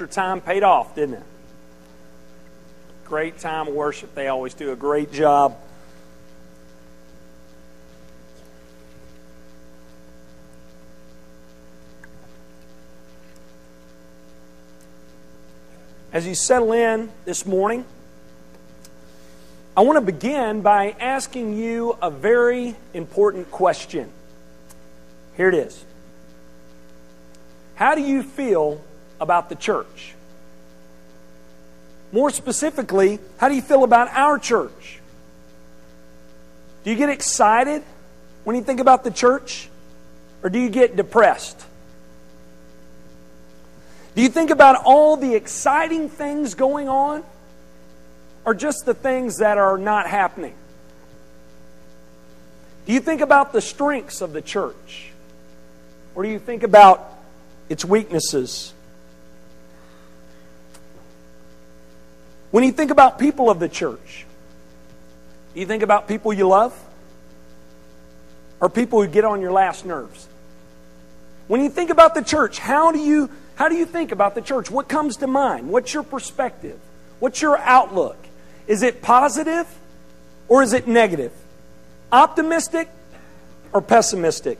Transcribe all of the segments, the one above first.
Extra time paid off, didn't it? Great time of worship. They always do a great job. As you settle in this morning, I want to begin by asking you a very important question. Here it is How do you feel about the church? More specifically, how do you feel about our church? Do you get excited when you think about the church? Or do you get depressed? Do you think about all the exciting things going on? Or just the things that are not happening? Do you think about the strengths of the church? Or do you think about its weaknesses? When you think about people of the church, you think about people you love? Or people who get on your last nerves? When you think about the church, how do you how do you think about the church? What comes to mind? What's your perspective? What's your outlook? Is it positive or is it negative? Optimistic or pessimistic?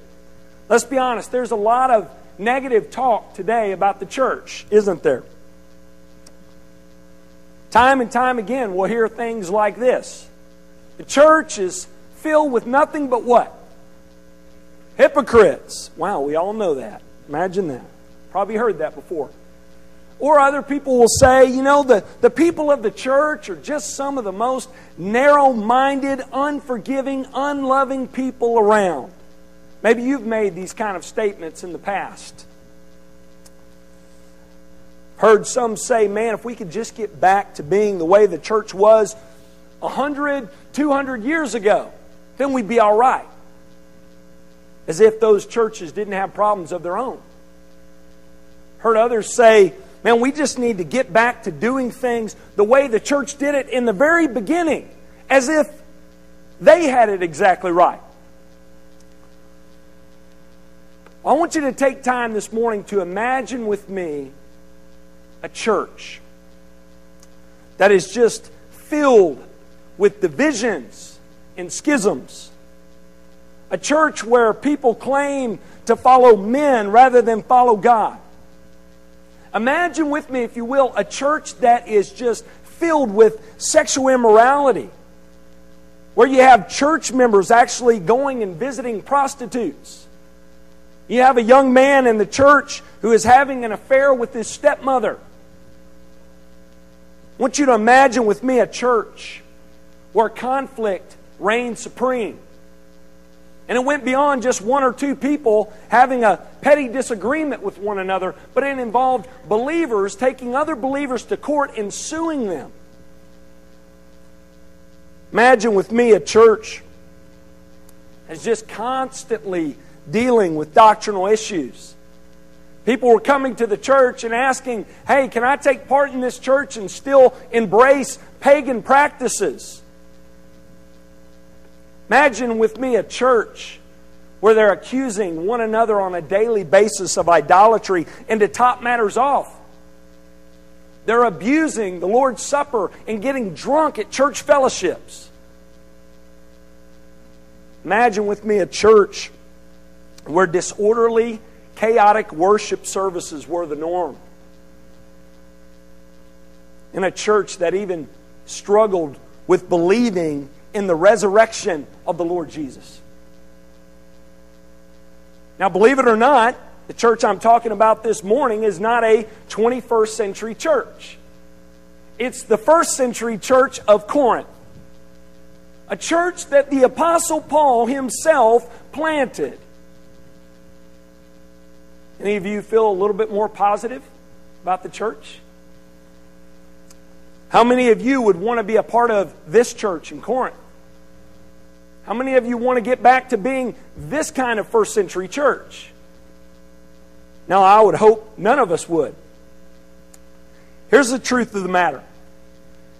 Let's be honest, there's a lot of negative talk today about the church, isn't there? Time and time again, we'll hear things like this The church is filled with nothing but what? Hypocrites. Wow, we all know that. Imagine that. Probably heard that before. Or other people will say, you know, the, the people of the church are just some of the most narrow minded, unforgiving, unloving people around. Maybe you've made these kind of statements in the past. Heard some say, man, if we could just get back to being the way the church was 100, 200 years ago, then we'd be all right. As if those churches didn't have problems of their own. Heard others say, man, we just need to get back to doing things the way the church did it in the very beginning, as if they had it exactly right. I want you to take time this morning to imagine with me a church that is just filled with divisions and schisms. A church where people claim to follow men rather than follow God. Imagine with me, if you will, a church that is just filled with sexual immorality, where you have church members actually going and visiting prostitutes. You have a young man in the church who is having an affair with his stepmother. I want you to imagine with me a church where conflict reigned supreme. And it went beyond just one or two people having a petty disagreement with one another, but it involved believers taking other believers to court and suing them. Imagine with me a church that's just constantly dealing with doctrinal issues. People were coming to the church and asking, hey, can I take part in this church and still embrace pagan practices? Imagine with me a church where they're accusing one another on a daily basis of idolatry and to top matters off. They're abusing the Lord's Supper and getting drunk at church fellowships. Imagine with me a church where disorderly chaotic worship services were the norm. In a church that even struggled with believing in the resurrection of the Lord Jesus. Now, believe it or not, the church I'm talking about this morning is not a 21st century church. It's the first century church of Corinth. A church that the Apostle Paul himself planted. Any of you feel a little bit more positive about the church? How many of you would want to be a part of this church in Corinth? How many of you want to get back to being this kind of first century church? Now, I would hope none of us would. Here's the truth of the matter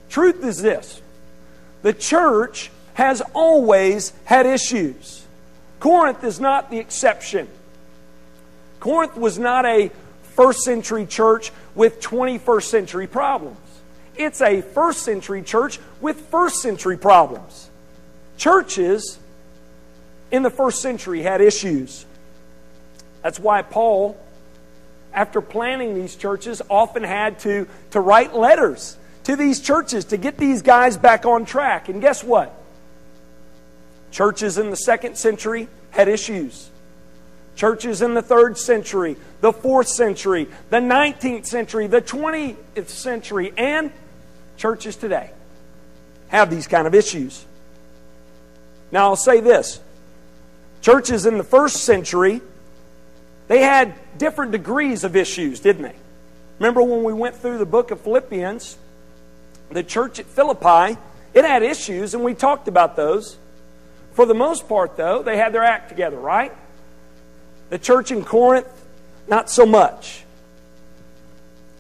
truth is this the church has always had issues. Corinth is not the exception. Corinth was not a first century church with 21st century problems. It's a first century church with first century problems. Churches in the first century had issues. That's why Paul, after planning these churches, often had to, to write letters to these churches to get these guys back on track. And guess what? Churches in the second century had issues. Churches in the third century, the fourth century, the 19th century, the 20th century, and churches today have these kind of issues. Now, I'll say this churches in the first century, they had different degrees of issues, didn't they? Remember when we went through the book of Philippians, the church at Philippi, it had issues, and we talked about those. For the most part, though, they had their act together, right? The church in Corinth, not so much.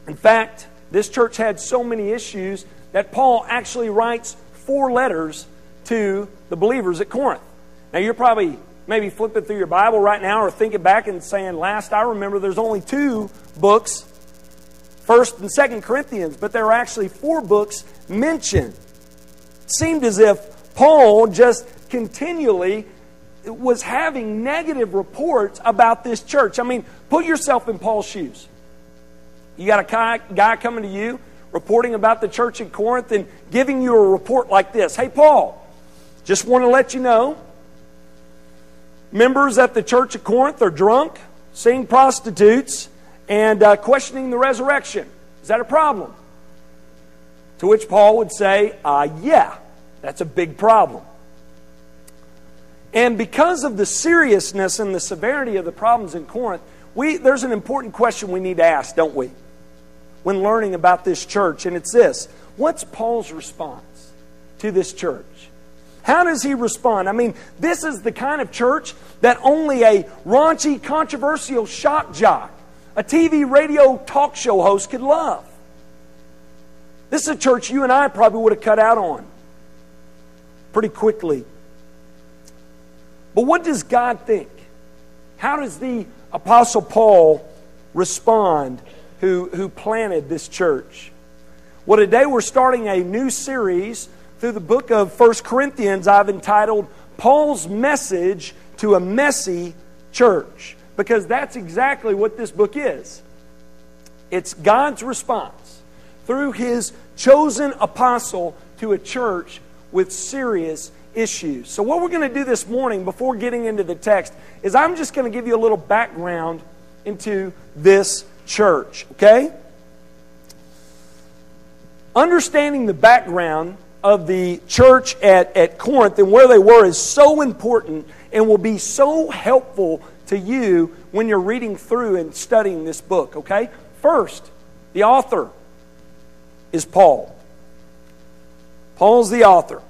In fact, this church had so many issues that Paul actually writes four letters to the believers at Corinth. Now, you're probably maybe flipping through your Bible right now or thinking back and saying, last I remember, there's only two books, 1st and 2nd Corinthians, but there are actually four books mentioned. It seemed as if Paul just continually was having negative reports about this church. I mean, put yourself in Paul's shoes. You got a guy coming to you reporting about the church in Corinth and giving you a report like this Hey, Paul, just want to let you know members at the church of Corinth are drunk, seeing prostitutes, and uh, questioning the resurrection. Is that a problem? To which Paul would say, uh, Yeah, that's a big problem. And because of the seriousness and the severity of the problems in Corinth, we, there's an important question we need to ask, don't we? When learning about this church, and it's this What's Paul's response to this church? How does he respond? I mean, this is the kind of church that only a raunchy, controversial shock jock, a TV radio talk show host could love. This is a church you and I probably would have cut out on pretty quickly. But what does God think? How does the Apostle Paul respond who, who planted this church? Well, today we're starting a new series through the book of First Corinthians I've entitled Paul's Message to a Messy Church, because that's exactly what this book is. It's God's response through his chosen apostle to a church with serious issues. So, what we're going to do this morning before getting into the text is I'm just going to give you a little background into this church, okay? Understanding the background of the church at, at Corinth and where they were is so important and will be so helpful to you when you're reading through and studying this book, okay? First, the author is Paul. Paul's the author.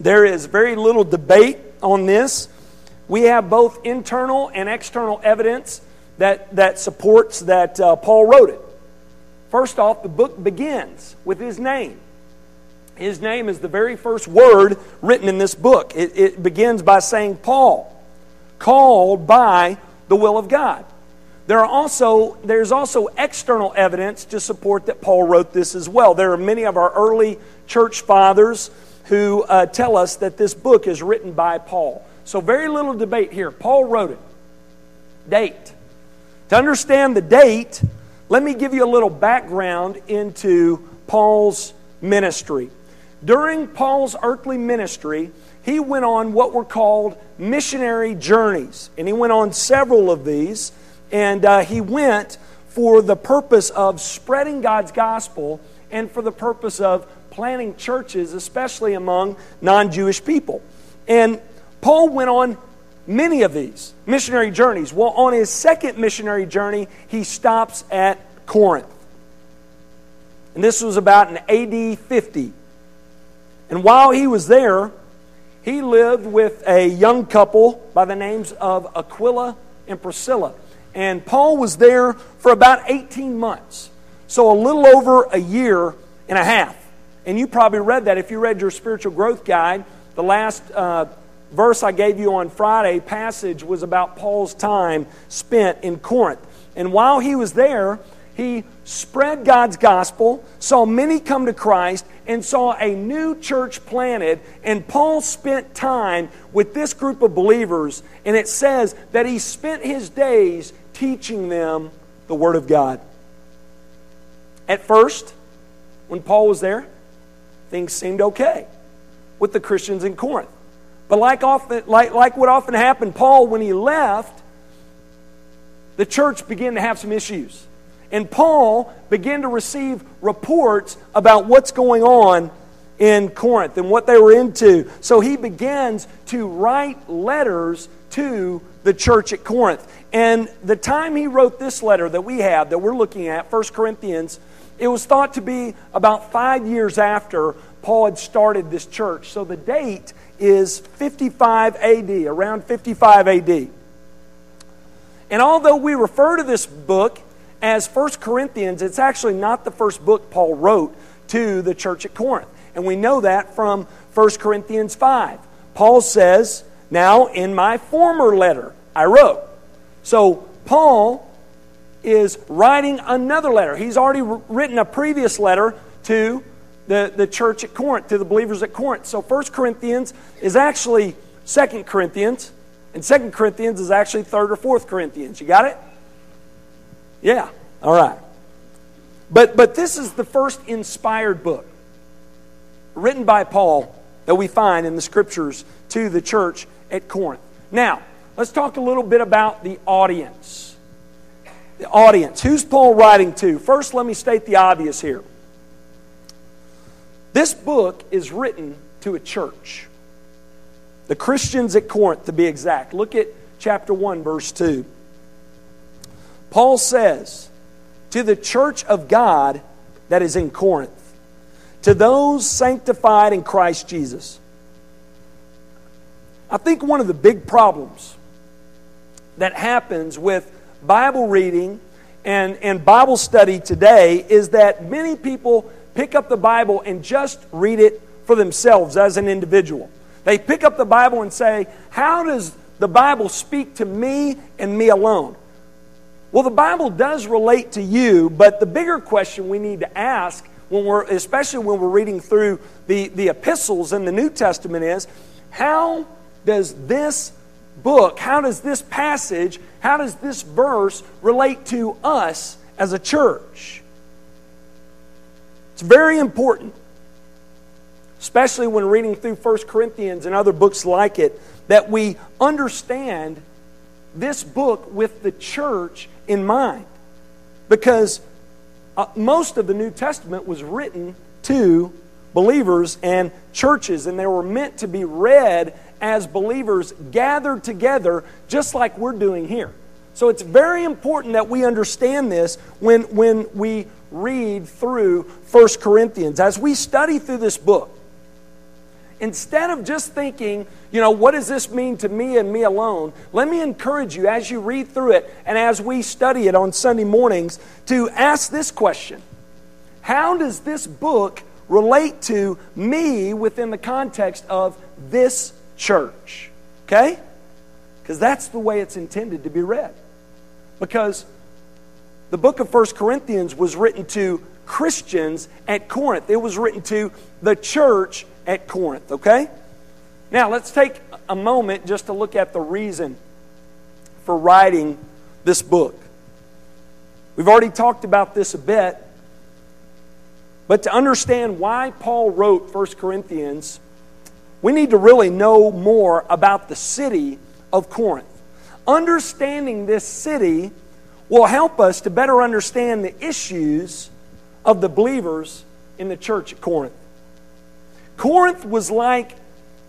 There is very little debate on this. We have both internal and external evidence that, that supports that uh, Paul wrote it. First off, the book begins with his name. His name is the very first word written in this book. It, it begins by saying Paul, called by the will of God. There are also, there's also external evidence to support that Paul wrote this as well. There are many of our early church fathers who uh, tell us that this book is written by Paul. So, very little debate here. Paul wrote it. Date. To understand the date, let me give you a little background into Paul's ministry. During Paul's earthly ministry, he went on what were called missionary journeys. And he went on several of these. And uh, he went for the purpose of spreading God's gospel and for the purpose of planting churches, especially among non Jewish people. And Paul went on many of these missionary journeys. Well, on his second missionary journey, he stops at Corinth. And this was about in AD 50. And while he was there, he lived with a young couple by the names of Aquila and Priscilla. And Paul was there for about 18 months. So a little over a year and a half. And you probably read that if you read your spiritual growth guide, the last uh, verse I gave you on Friday passage was about Paul's time spent in Corinth. And while he was there, he spread God's gospel, saw many come to Christ, and saw a new church planted. And Paul spent time with this group of believers, and it says that he spent his days teaching them the Word of God. At first, when Paul was there, things seemed okay with the Christians in Corinth. But like, often, like, like what often happened, Paul, when he left, the church began to have some issues. And Paul began to receive reports about what's going on in Corinth and what they were into. So he begins to write letters to the church at Corinth. And the time he wrote this letter that we have, that we're looking at, 1 Corinthians, it was thought to be about five years after Paul had started this church. So the date is 55 AD, around 55 AD. And although we refer to this book as First Corinthians, it's actually not the first book Paul wrote to the church at Corinth. And we know that from 1 Corinthians 5. Paul says, Now in my former letter I wrote. So Paul is writing another letter. He's already written a previous letter to the, the church at Corinth, to the believers at Corinth. So 1 Corinthians is actually 2 Corinthians, and 2 Corinthians is actually 3rd or 4th Corinthians. You got it? Yeah, all right. But, but this is the first inspired book written by Paul that we find in the scriptures to the church at Corinth. Now, let's talk a little bit about the audience. The audience. Who's Paul writing to? First, let me state the obvious here. This book is written to a church. The Christians at Corinth, to be exact. Look at chapter 1, verse 2. Paul says, To the church of God that is in Corinth, to those sanctified in Christ Jesus. I think one of the big problems that happens with Bible reading and, and Bible study today is that many people pick up the Bible and just read it for themselves as an individual. They pick up the Bible and say, How does the Bible speak to me and me alone? Well, the Bible does relate to you, but the bigger question we need to ask when we're especially when we're reading through the, the epistles in the New Testament is how does this book, how does this passage, how does this verse relate to us as a church? It's very important, especially when reading through 1 Corinthians and other books like it, that we understand this book with the church in mind. Because uh, most of the New Testament was written to believers and churches, and they were meant to be read as believers gathered together, just like we're doing here. So it's very important that we understand this when, when we read through 1 Corinthians. As we study through this book, instead of just thinking, you know, what does this mean to me and me alone? Let me encourage you as you read through it and as we study it on Sunday mornings to ask this question How does this book relate to me within the context of this church? Okay? Because that's the way it's intended to be read. Because the book of First Corinthians was written to Christians at Corinth, it was written to the church at Corinth, okay? Now, let's take a moment just to look at the reason for writing this book. We've already talked about this a bit, but to understand why Paul wrote 1 Corinthians, we need to really know more about the city of Corinth. Understanding this city will help us to better understand the issues of the believers in the church at Corinth. Corinth was like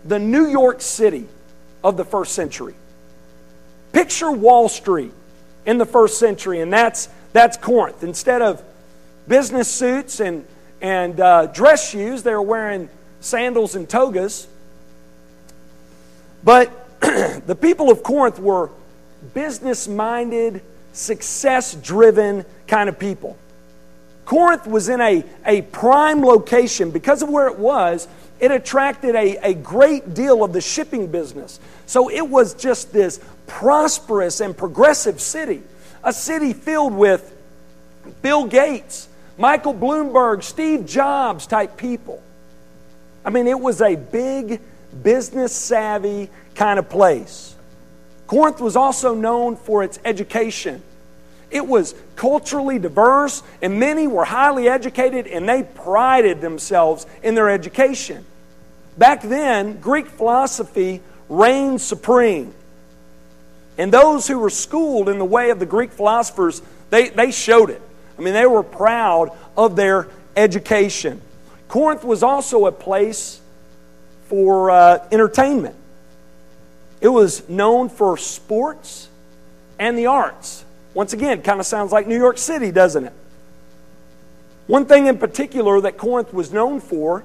the New York City of the first century. Picture Wall Street in the first century, and that's, that's Corinth. Instead of business suits and, and uh, dress shoes, they were wearing sandals and togas. But the people of Corinth were business minded, success driven kind of people. Corinth was in a, a prime location because of where it was it attracted a, a great deal of the shipping business. So it was just this prosperous and progressive city, a city filled with Bill Gates, Michael Bloomberg, Steve Jobs type people. I mean, it was a big, business savvy kind of place. Corinth was also known for its education. It was culturally diverse, and many were highly educated, and they prided themselves in their education. Back then, Greek philosophy reigned supreme. And those who were schooled in the way of the Greek philosophers, they, they showed it. I mean, they were proud of their education. Corinth was also a place for uh, entertainment. It was known for sports and the arts. Once again, kind of sounds like New York City, doesn't it? One thing in particular that Corinth was known for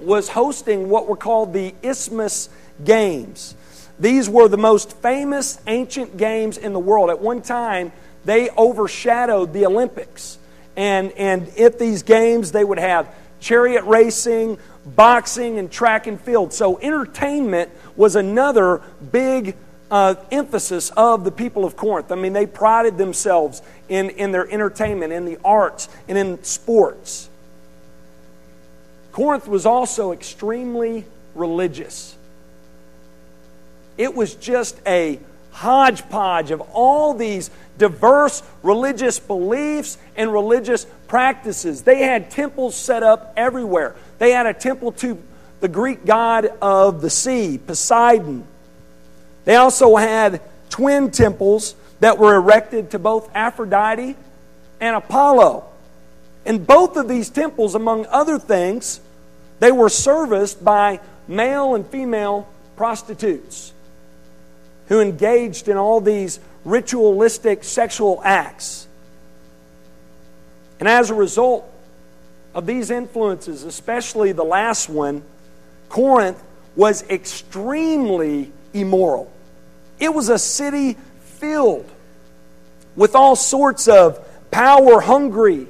was hosting what were called the Isthmus Games. These were the most famous ancient games in the world. At one time, they overshadowed the Olympics. And, and at these games, they would have chariot racing, boxing, and track and field. So, entertainment was another big uh, emphasis of the people of Corinth. I mean, they prided themselves in, in their entertainment, in the arts, and in sports. Corinth was also extremely religious. It was just a hodgepodge of all these diverse religious beliefs and religious practices. They had temples set up everywhere. They had a temple to the Greek god of the sea, Poseidon. They also had twin temples that were erected to both Aphrodite and Apollo. In both of these temples, among other things, they were serviced by male and female prostitutes who engaged in all these ritualistic sexual acts. And as a result of these influences, especially the last one, Corinth was extremely immoral. It was a city filled with all sorts of power hungry,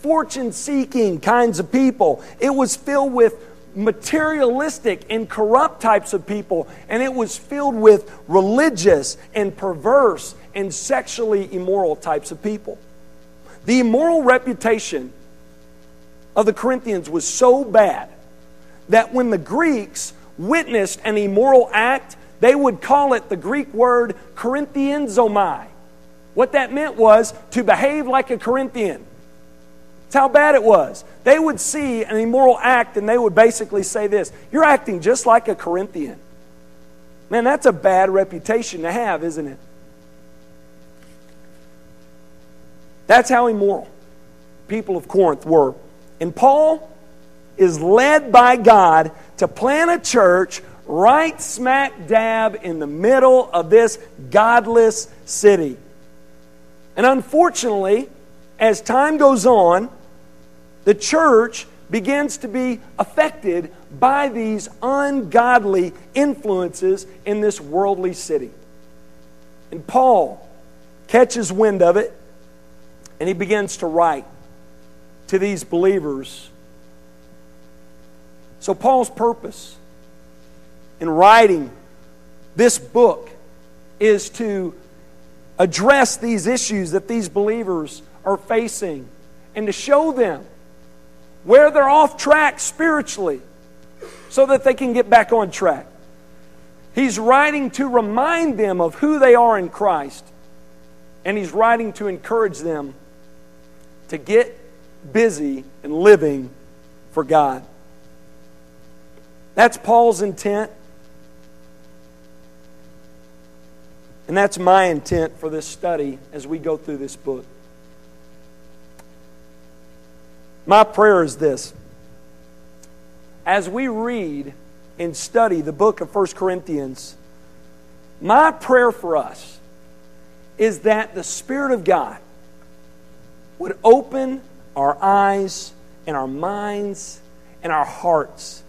fortune seeking kinds of people. It was filled with materialistic and corrupt types of people, and it was filled with religious and perverse and sexually immoral types of people. The immoral reputation of the Corinthians was so bad that when the Greeks witnessed an immoral act, they would call it the Greek word Corinthianzomai. What that meant was to behave like a Corinthian. That's how bad it was. They would see an immoral act and they would basically say this You're acting just like a Corinthian. Man, that's a bad reputation to have, isn't it? That's how immoral people of Corinth were. And Paul is led by God to plant a church right smack dab in the middle of this godless city. And unfortunately, as time goes on, the church begins to be affected by these ungodly influences in this worldly city. And Paul catches wind of it and he begins to write to these believers. So, Paul's purpose in writing this book is to address these issues that these believers are facing and to show them where they're off track spiritually so that they can get back on track. He's writing to remind them of who they are in Christ, and he's writing to encourage them to get busy and living for God. That's Paul's intent. And that's my intent for this study as we go through this book. My prayer is this. As we read and study the book of 1 Corinthians, my prayer for us is that the Spirit of God would open our eyes and our minds and our hearts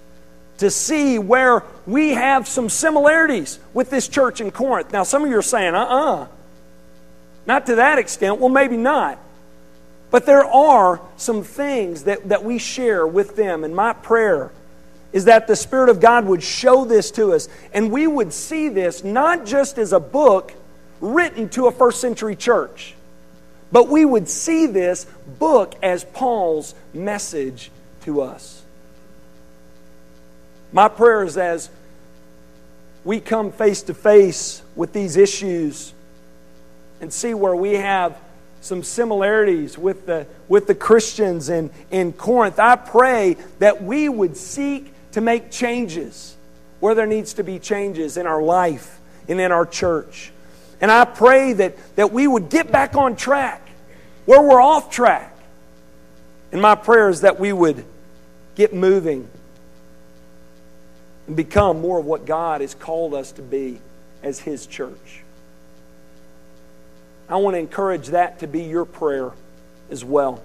to see where we have some similarities with this church in Corinth. Now, some of you are saying, uh uh-uh. uh not to that extent. Well, maybe not. But there are some things that, that we share with them, and my prayer is that the Spirit of God would show this to us, and we would see this not just as a book written to a first century church, but we would see this book as Paul's message to us. My prayer is as we come face to face with these issues and see where we have some similarities with the, with the Christians in, in Corinth, I pray that we would seek to make changes where there needs to be changes in our life and in our church. And I pray that, that we would get back on track where we're off track. And my prayer is that we would get moving and become more of what God has called us to be as His church. I want to encourage that to be your prayer as well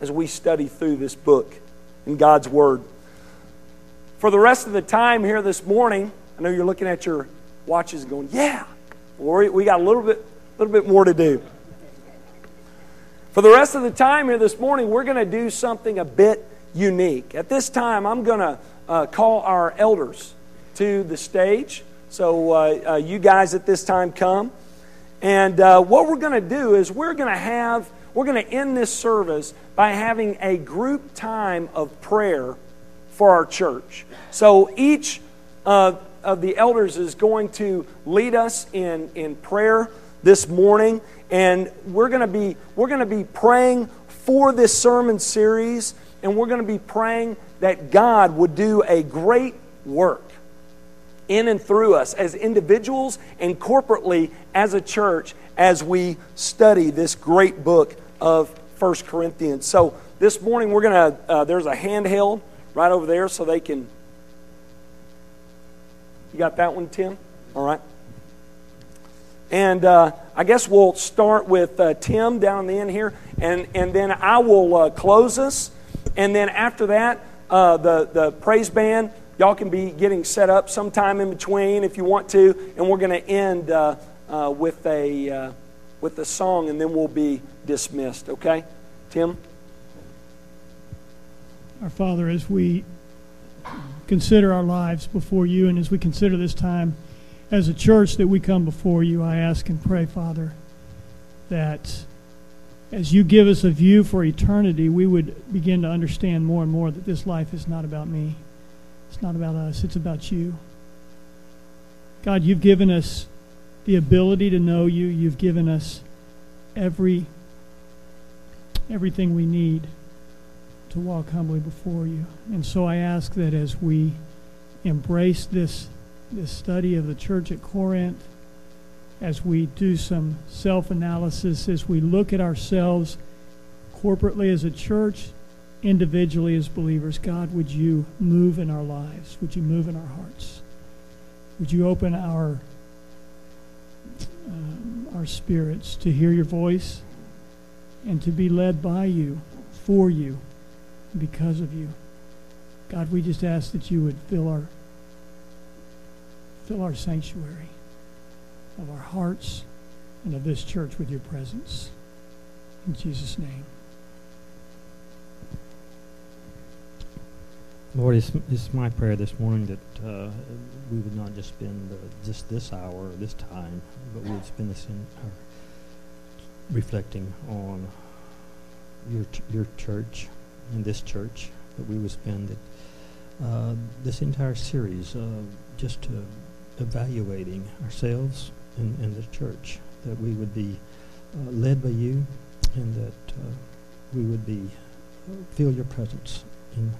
as we study through this book in God's Word. For the rest of the time here this morning, I know you're looking at your watches going, yeah, we got a little bit, little bit more to do. For the rest of the time here this morning, we're going to do something a bit unique. At this time, I'm going to uh, call our elders to the stage. So uh, uh, you guys at this time come. And uh, what we're going to do is we're going to have, we're going to end this service by having a group time of prayer for our church. So each of the elders is going to lead us in, in prayer this morning. And we're going to be, we're going to be praying for this sermon series. And we're going to be praying that God would do a great work in and through us as individuals and corporately as a church as we study this great book of First Corinthians. So this morning we're going to, uh, there's a handheld right over there so they can. You got that one, Tim? All right. And uh, I guess we'll start with uh, Tim down the end here, and, and then I will uh, close us. And then after that, uh, the, the praise band Y'all can be getting set up sometime in between if you want to, and we're going to end uh, uh, with a with a song, and then we'll be dismissed. Okay, Tim. Our Father, as we consider our lives before you, and as we consider this time as a church that we come before you, I ask and pray, Father, that as you give us a view for eternity, we would begin to understand more and more that this life is not about me. It's not about us, it's about you. God, you've given us the ability to know you. You've given us every everything we need to walk humbly before you. And so I ask that as we embrace this this study of the church at Corinth, as we do some self-analysis, as we look at ourselves corporately as a church, individually as believers, God, would you move in our lives? Would you move in our hearts? Would you open our um, our spirits to hear your voice and to be led by you, for you, because of you? God, we just ask that you would fill our fill our sanctuary of our hearts and of this church with your presence. In Jesus' name. Lord, it's, it's my prayer this morning that uh, we would not just spend uh, just this hour or this time, but we would spend this in uh, reflecting on your your church and this church. That we would spend uh, this entire series of just evaluating ourselves and, and, the church. That we would be uh, led by you, and that uh, we would be feel your presence in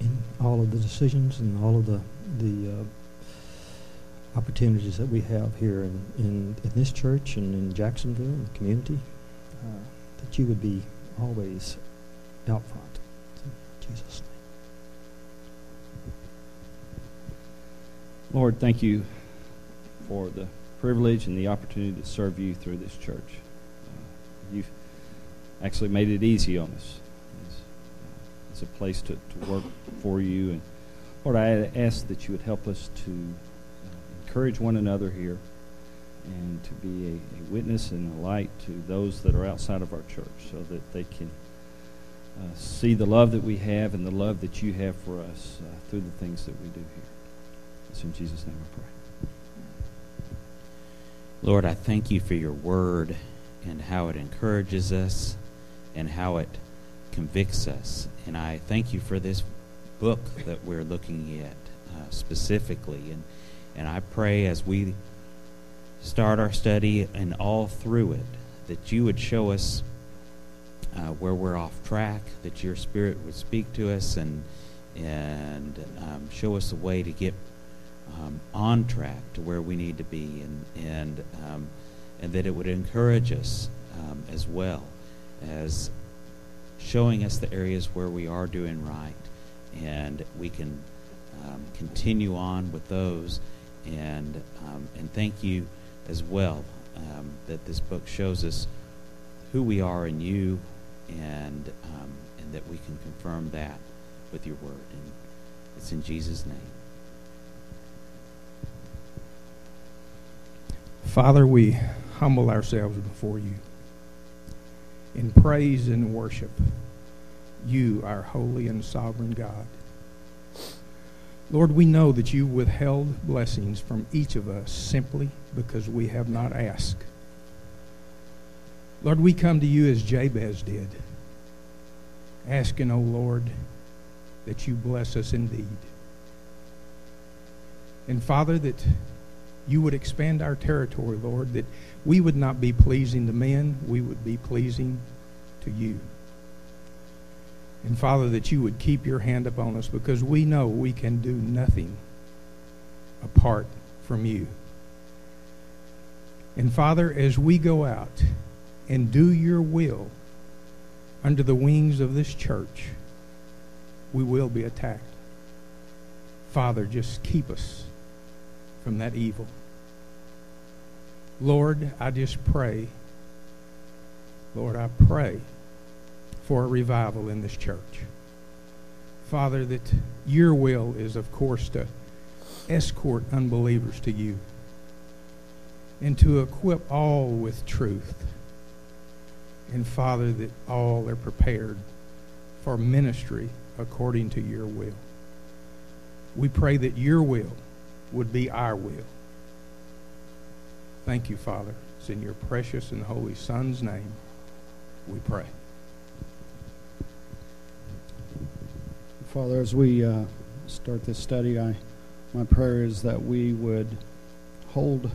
in all of the decisions and all of the the uh, opportunities that we have here in, in, in, this church and in Jacksonville and the community, uh, that you would be always out front. In Jesus' name. Lord, thank you for the privilege and the opportunity to serve you through this church. Uh, you've actually made it easy on us as a place to, to work for you. And Lord, I ask that you would help us to uh, encourage one another here and to be a, a, witness and a light to those that are outside of our church so that they can uh, see the love that we have and the love that you have for us uh, through the things that we do here. It's in Jesus' name I pray. Lord, I thank you for your word and how it encourages us and how it convicts us. And I thank you for this book that we're looking at uh, specifically. And, and I pray as we start our study and all through it that you would show us uh, where we're off track, that your Spirit would speak to us and and um, show us a way to get um, on track to where we need to be, and and um, and that it would encourage us um, as well as showing us the areas where we are doing right, and we can um, continue on with those, and um, and thank you as well that this book shows us who we are in you and um, and that we can confirm that with your word. And it's in Jesus' name. Father, we humble ourselves before you in praise and worship. You, our holy and sovereign God. Lord, we know that you withheld blessings from each of us simply because we have not asked. Lord, we come to you as Jabez did, asking, O oh Lord, that you bless us indeed. And Father, that you would expand our territory, Lord, that we would not be pleasing to men, we would be pleasing to you. And Father, that you would keep your hand upon us because we know we can do nothing apart from you. And Father, as we go out, and do your will under the wings of this church, we will be attacked. Father, just keep us from that evil. Lord, I just pray, Lord, I pray for a revival in this church. Father, that your will is, of course, to escort unbelievers to you and to equip all with truth and Father, that all are prepared for ministry according to your will. We pray that your will would be our will. Thank you, Father. It's in your precious and holy Son's name we pray. Father, as we uh, start this study, I, my prayer is that we would hold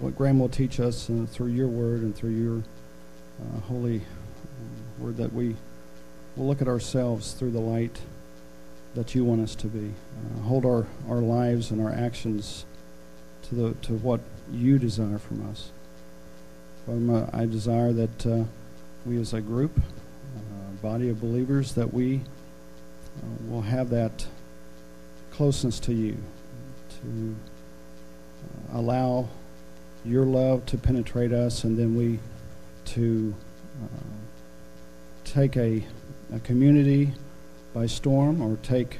what Graham will teach us uh, through your word and through your uh, holy uh, word that we will look at ourselves through the light that you want us to be. Uh, hold our, our lives and our actions to the to what you desire from us. Father, I desire that uh, we as a group, uh, body of believers, that we will have that closeness to you, to allow your love to penetrate us, and then we to uh, take a, a, community by storm or take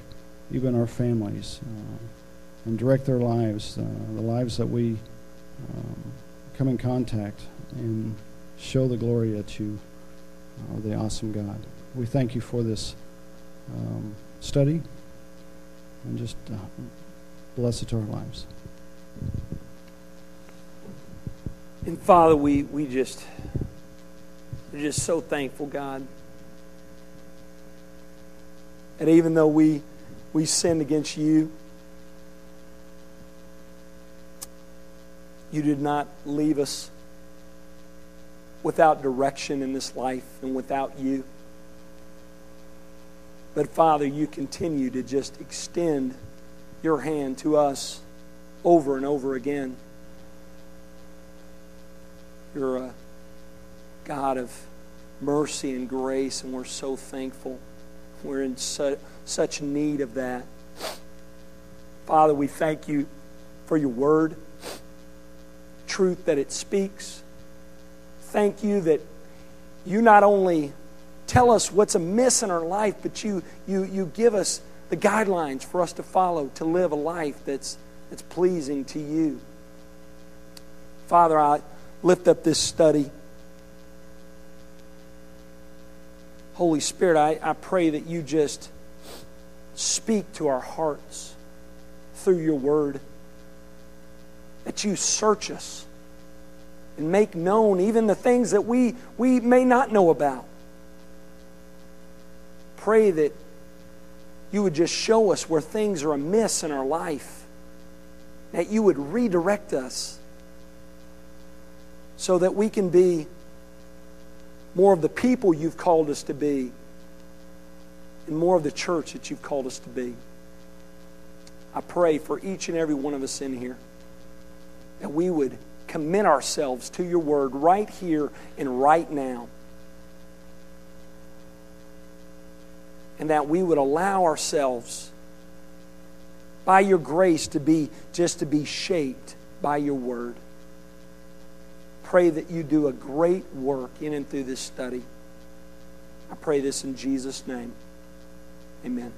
even our families uh, and direct their lives, uh, the lives that we um, come in contact and show the glory that you are the awesome God. We thank you for this um, study and just uh, bless it to our lives. And Father, we, we just we're just so thankful, God. And even though we, we sinned against you, you did not leave us without direction in this life and without you. But Father, you continue to just extend your hand to us over and over again. You're a God of mercy and grace, and we're so thankful. We're in su- such need of that. Father, we thank you for your word, truth that it speaks. Thank you that you not only tell us what's amiss in our life, but you, you, you give us the guidelines for us to follow to live a life that's, that's pleasing to you. Father, I lift up this study. Holy Spirit, I, I pray that you just speak to our hearts through your word, that you search us and make known even the things that we, we may not know about. Pray that you would just show us where things are amiss in our life, that you would redirect us so that we can be more of the people you've called us to be and more of the church that you've called us to be. I pray for each and every one of us in here that we would commit ourselves to your word right here and right now. And that we would allow ourselves by your grace to be just to be shaped by your word. Pray that you do a great work in and through this study. I pray this in Jesus' name. Amen.